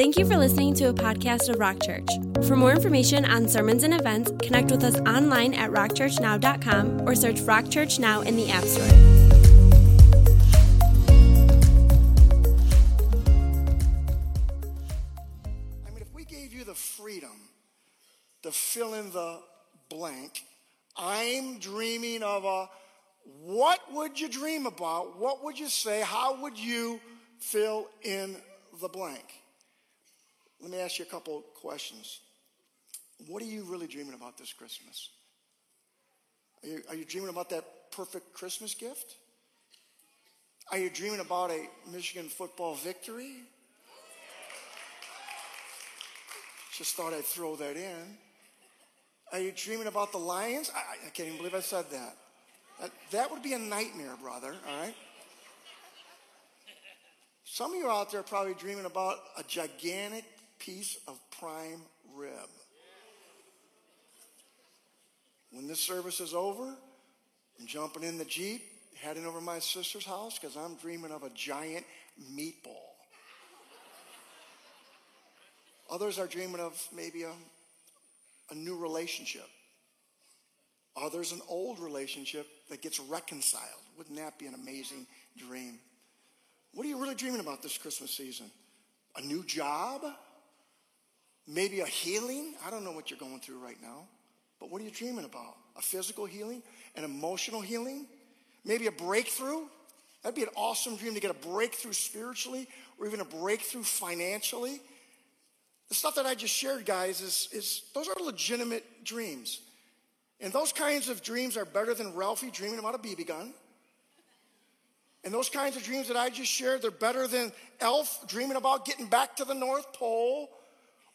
Thank you for listening to a podcast of Rock Church. For more information on sermons and events, connect with us online at rockchurchnow.com or search Rock Church Now in the App Store. If we gave you the freedom to fill in the blank, I'm dreaming of a, what would you dream about? What would you say? How would you fill in the blank? Let me ask you a couple questions. What are you really dreaming about this Christmas? Are you, are you dreaming about that perfect Christmas gift? Are you dreaming about a Michigan football victory? Just thought I'd throw that in. Are you dreaming about the Lions? I, I can't even believe I said that. that. That would be a nightmare, brother, all right? Some of you out there are probably dreaming about a gigantic piece of prime rib. When this service is over, I'm jumping in the Jeep, heading over my sister's house because I'm dreaming of a giant meatball. Others are dreaming of maybe a, a new relationship. Others, an old relationship that gets reconciled. Wouldn't that be an amazing dream? What are you really dreaming about this Christmas season? A new job? Maybe a healing? I don't know what you're going through right now, but what are you dreaming about? A physical healing? An emotional healing? Maybe a breakthrough? That'd be an awesome dream to get a breakthrough spiritually or even a breakthrough financially. The stuff that I just shared, guys, is, is those are legitimate dreams. And those kinds of dreams are better than Ralphie dreaming about a BB gun. And those kinds of dreams that I just shared, they're better than Elf dreaming about getting back to the North Pole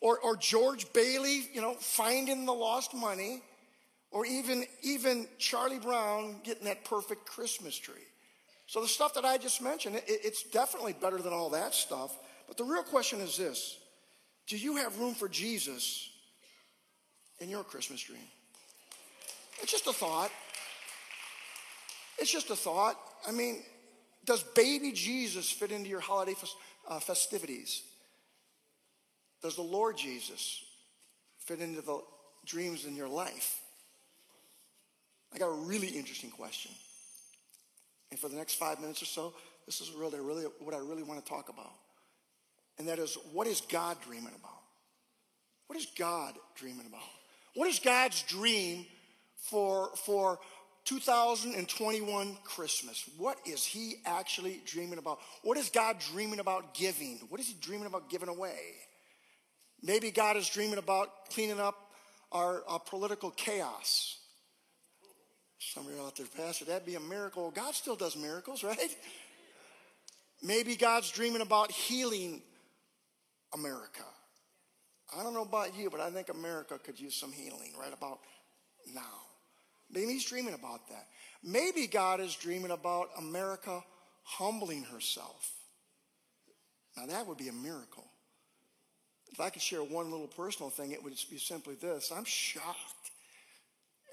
or, or George Bailey, you know, finding the lost money, or even, even Charlie Brown getting that perfect Christmas tree. So the stuff that I just mentioned, it, it's definitely better than all that stuff. But the real question is this Do you have room for Jesus in your Christmas dream? It's just a thought. It's just a thought. I mean, does baby Jesus fit into your holiday uh, festivities? Does the Lord Jesus fit into the dreams in your life? I got a really interesting question. And for the next five minutes or so, this is really, really what I really want to talk about. And that is, what is God dreaming about? What is God dreaming about? What is God's dream for, for 2021 Christmas? What is He actually dreaming about? What is God dreaming about giving? What is He dreaming about giving away? Maybe God is dreaming about cleaning up our, our political chaos. Some of you out there, Pastor, that'd be a miracle. God still does miracles, right? Maybe God's dreaming about healing America. I don't know about you, but I think America could use some healing right about now. Maybe he's dreaming about that. Maybe God is dreaming about America humbling herself. Now, that would be a miracle. If I could share one little personal thing, it would be simply this I'm shocked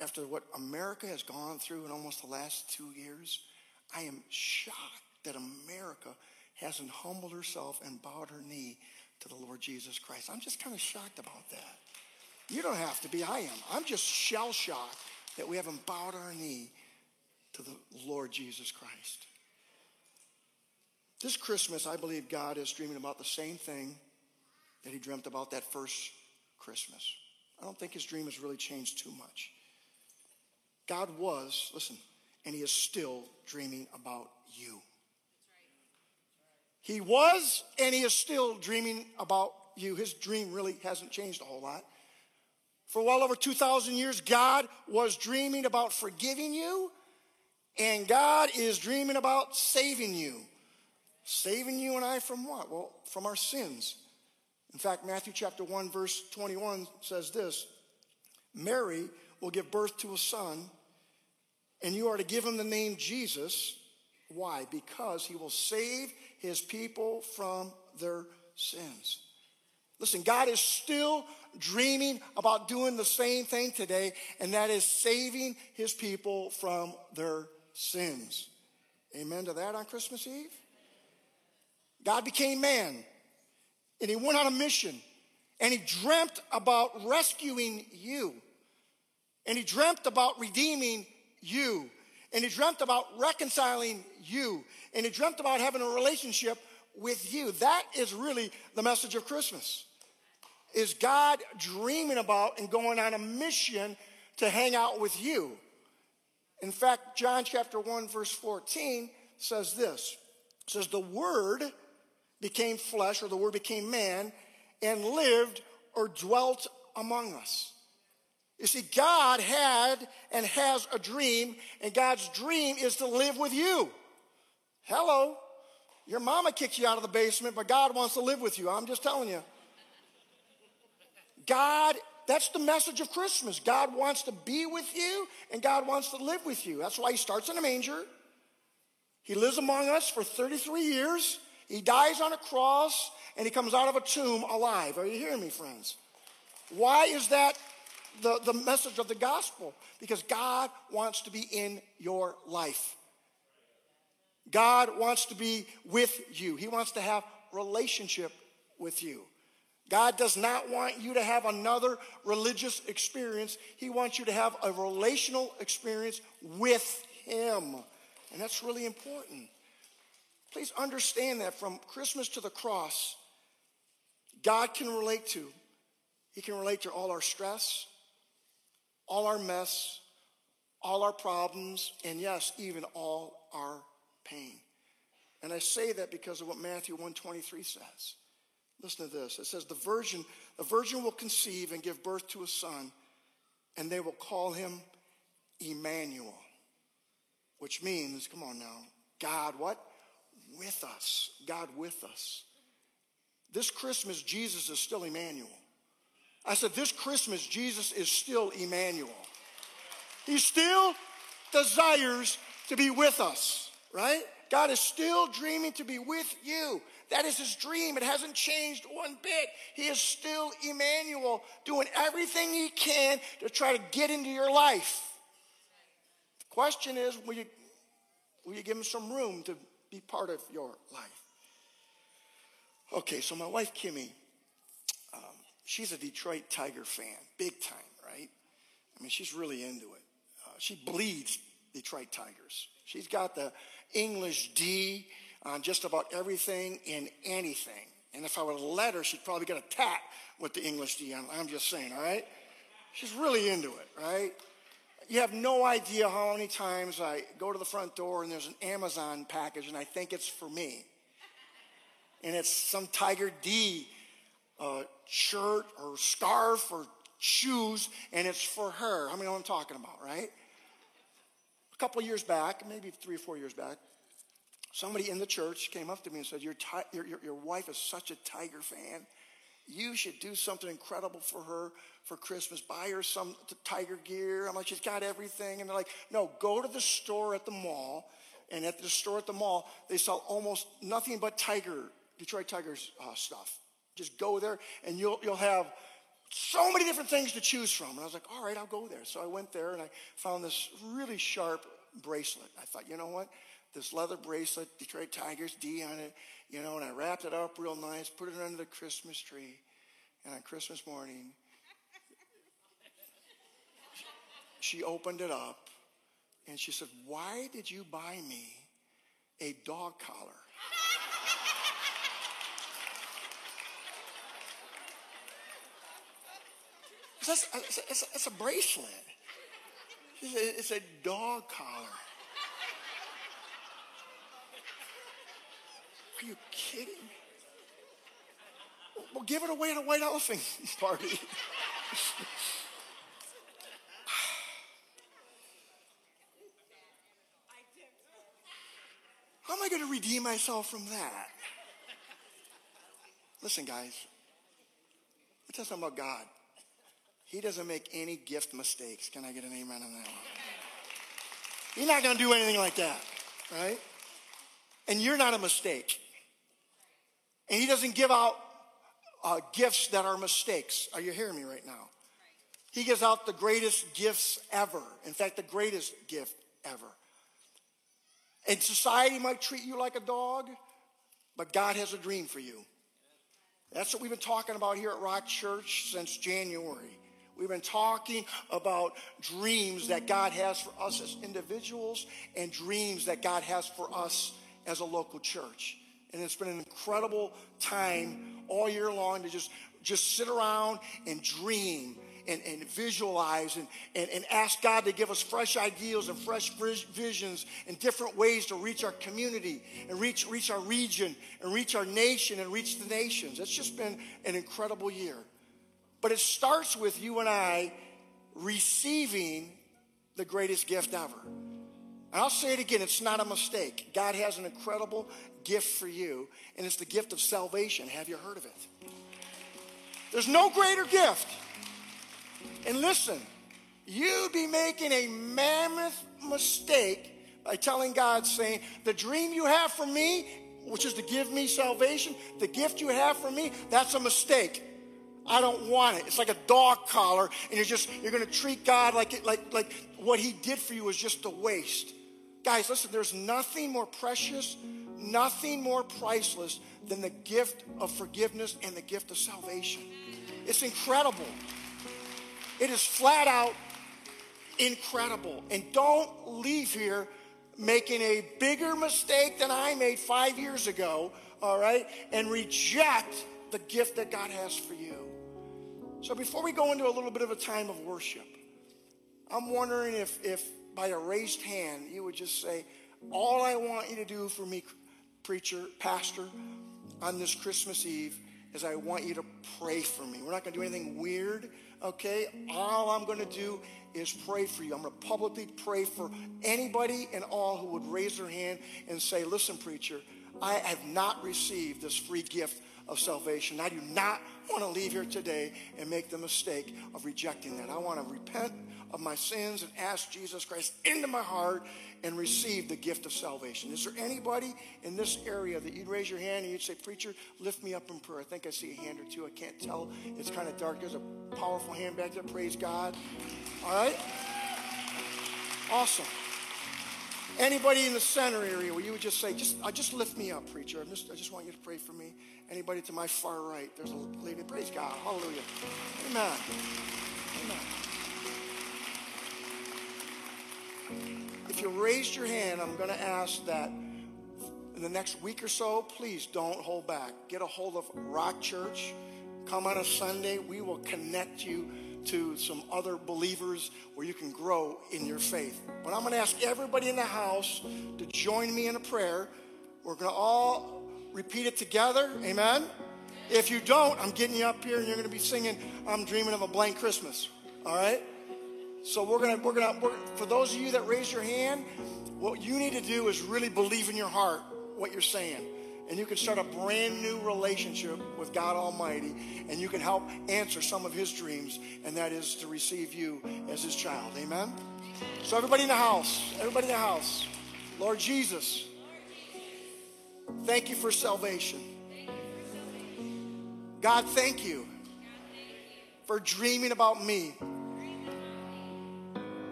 after what America has gone through in almost the last two years. I am shocked that America hasn't humbled herself and bowed her knee to the Lord Jesus Christ. I'm just kind of shocked about that. You don't have to be, I am. I'm just shell shocked that we haven't bowed our knee to the Lord Jesus Christ. This Christmas, I believe God is dreaming about the same thing that he dreamt about that first Christmas. I don't think his dream has really changed too much. God was, listen, and he is still dreaming about you. He was, and he is still dreaming about you. His dream really hasn't changed a whole lot. For well over 2,000 years, God was dreaming about forgiving you, and God is dreaming about saving you. Saving you and I from what? Well, from our sins. In fact, Matthew chapter 1, verse 21 says this Mary will give birth to a son, and you are to give him the name Jesus. Why? Because he will save his people from their sins. Listen, God is still dreaming about doing the same thing today, and that is saving his people from their sins. Amen to that on Christmas Eve? God became man and he went on a mission and he dreamt about rescuing you. And he dreamt about redeeming you. And he dreamt about reconciling you. And he dreamt about having a relationship with you. That is really the message of Christmas. Is God dreaming about and going on a mission to hang out with you. In fact, John chapter 1 verse 14 says this. Says the word became flesh or the word became man and lived or dwelt among us. You see, God had and has a dream, and God's dream is to live with you. Hello. Your mama kicked you out of the basement, but God wants to live with you. I'm just telling you. God, that's the message of Christmas. God wants to be with you, and God wants to live with you. That's why He starts in a manger. He lives among us for 33 years. He dies on a cross, and He comes out of a tomb alive. Are you hearing me, friends? Why is that the, the message of the gospel because God wants to be in your life. God wants to be with you. He wants to have relationship with you. God does not want you to have another religious experience. He wants you to have a relational experience with Him. And that's really important. Please understand that from Christmas to the cross, God can relate to. He can relate to all our stress, all our mess, all our problems, and yes, even all our pain. And I say that because of what Matthew 123 says. Listen to this. It says, the virgin, the virgin will conceive and give birth to a son, and they will call him Emmanuel. Which means, come on now, God what? With us. God with us. This Christmas, Jesus is still Emmanuel. I said, This Christmas, Jesus is still Emmanuel. He still desires to be with us, right? God is still dreaming to be with you. That is his dream. It hasn't changed one bit. He is still Emmanuel, doing everything he can to try to get into your life. The question is will you, will you give him some room to be part of your life? Okay, so my wife, Kimmy, she's a Detroit Tiger fan, big time, right? I mean, she's really into it. Uh, she bleeds Detroit Tigers. She's got the English D on just about everything in anything. And if I would let her, she'd probably get a tat with the English D on. I'm just saying, all right? She's really into it, right? You have no idea how many times I go to the front door and there's an Amazon package and I think it's for me. And it's some Tiger D uh, shirt or scarf or shoes, and it's for her. How many know what I'm talking about, right? A couple years back, maybe three or four years back, somebody in the church came up to me and said, your, your, your wife is such a Tiger fan. You should do something incredible for her for Christmas. Buy her some Tiger gear. I'm like, she's got everything. And they're like, no, go to the store at the mall. And at the store at the mall, they sell almost nothing but Tiger, Detroit Tigers uh, stuff. Just go there and you'll, you'll have so many different things to choose from. And I was like, all right, I'll go there. So I went there and I found this really sharp bracelet. I thought, you know what? This leather bracelet, Detroit Tigers, D on it, you know, and I wrapped it up real nice, put it under the Christmas tree. And on Christmas morning, she opened it up and she said, Why did you buy me a dog collar? It's a, it's, a, it's a, bracelet. It's a, it's a dog collar. Are you kidding? Me? Well, give it away at a white elephant party. How am I going to redeem myself from that? Listen, guys, let me tell about God. He doesn't make any gift mistakes. Can I get an amen on that one? He's not going to do anything like that, right? And you're not a mistake. And he doesn't give out uh, gifts that are mistakes. Are you hearing me right now? He gives out the greatest gifts ever. In fact, the greatest gift ever. And society might treat you like a dog, but God has a dream for you. That's what we've been talking about here at Rock Church since January. We've been talking about dreams that God has for us as individuals and dreams that God has for us as a local church. And it's been an incredible time all year long to just, just sit around and dream and, and visualize and, and, and ask God to give us fresh ideas and fresh visions and different ways to reach our community and reach, reach our region and reach our nation and reach the nations. It's just been an incredible year. But it starts with you and I receiving the greatest gift ever. And I'll say it again, it's not a mistake. God has an incredible gift for you, and it's the gift of salvation. Have you heard of it? There's no greater gift and listen, you'd be making a mammoth mistake by telling God, saying, The dream you have for me, which is to give me salvation, the gift you have for me, that's a mistake. I don't want it. It's like a dog collar, and you're just you're going to treat God like it, like like what He did for you is just a waste. Guys, listen. There's nothing more precious, nothing more priceless than the gift of forgiveness and the gift of salvation. It's incredible. It is flat out incredible. And don't leave here making a bigger mistake than I made five years ago, all right, and reject the gift that God has for you. So before we go into a little bit of a time of worship, I'm wondering if, if by a raised hand you would just say, All I want you to do for me, preacher, pastor, on this Christmas Eve is I want you to pray for me. We're not going to do anything weird okay? All I'm going to do is pray for you. I'm going to publicly pray for anybody and all who would raise their hand and say, Listen, preacher, I have not received this free gift of salvation. I do not want to leave here today and make the mistake of rejecting that. I want to repent of my sins and ask Jesus Christ into my heart and receive the gift of salvation. Is there anybody in this area that you'd raise your hand and you'd say, Preacher, lift me up in prayer? I think I see a hand or two. I can't tell. It's kind of dark. There's a powerful hand back there. Praise God. All right? Awesome. Anybody in the center area where you would just say, just, uh, just lift me up, preacher. I just, I just want you to pray for me. Anybody to my far right? There's a lady. Praise God. Hallelujah. Amen. Amen. If you raised your hand, I'm going to ask that in the next week or so, please don't hold back. Get a hold of Rock Church. Come on a Sunday. We will connect you to some other believers where you can grow in your faith. But I'm going to ask everybody in the house to join me in a prayer. We're going to all repeat it together. Amen. If you don't, I'm getting you up here and you're going to be singing I'm Dreaming of a Blank Christmas. All right? So we're gonna we're gonna we're, for those of you that raise your hand, what you need to do is really believe in your heart what you're saying. And you can start a brand new relationship with God Almighty, and you can help answer some of His dreams, and that is to receive you as His child. Amen? So, everybody in the house, everybody in the house, Lord Jesus, thank you for salvation. God, thank you for dreaming about me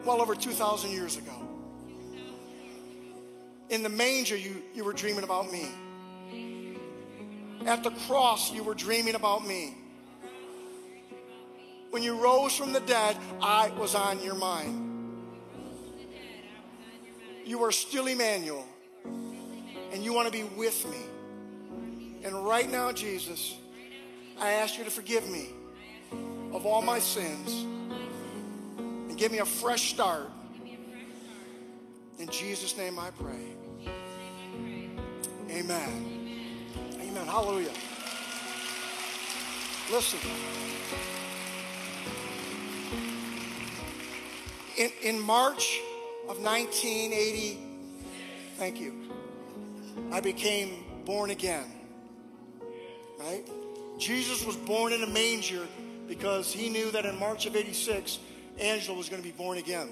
well over 2,000 years ago. In the manger, you, you were dreaming about me. At the cross, you were dreaming about me. When you rose from the dead, I was on your mind. You are still Emmanuel, and you want to be with me. And right now, Jesus, I ask you to forgive me of all my sins and Give me a fresh start. In Jesus' name I pray. Amen. Hallelujah. Listen. In, in March of 1980, thank you, I became born again. Right? Jesus was born in a manger because he knew that in March of 86, Angelo was going to be born again.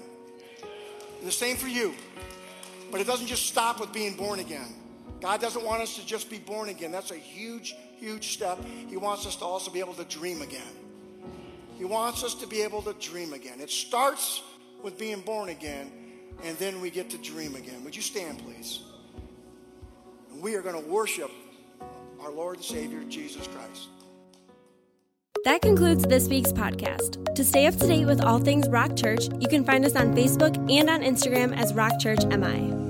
And the same for you. But it doesn't just stop with being born again. God doesn't want us to just be born again. That's a huge, huge step. He wants us to also be able to dream again. He wants us to be able to dream again. It starts with being born again, and then we get to dream again. Would you stand, please? And we are going to worship our Lord and Savior, Jesus Christ. That concludes this week's podcast. To stay up to date with all things Rock Church, you can find us on Facebook and on Instagram as Rock Church MI.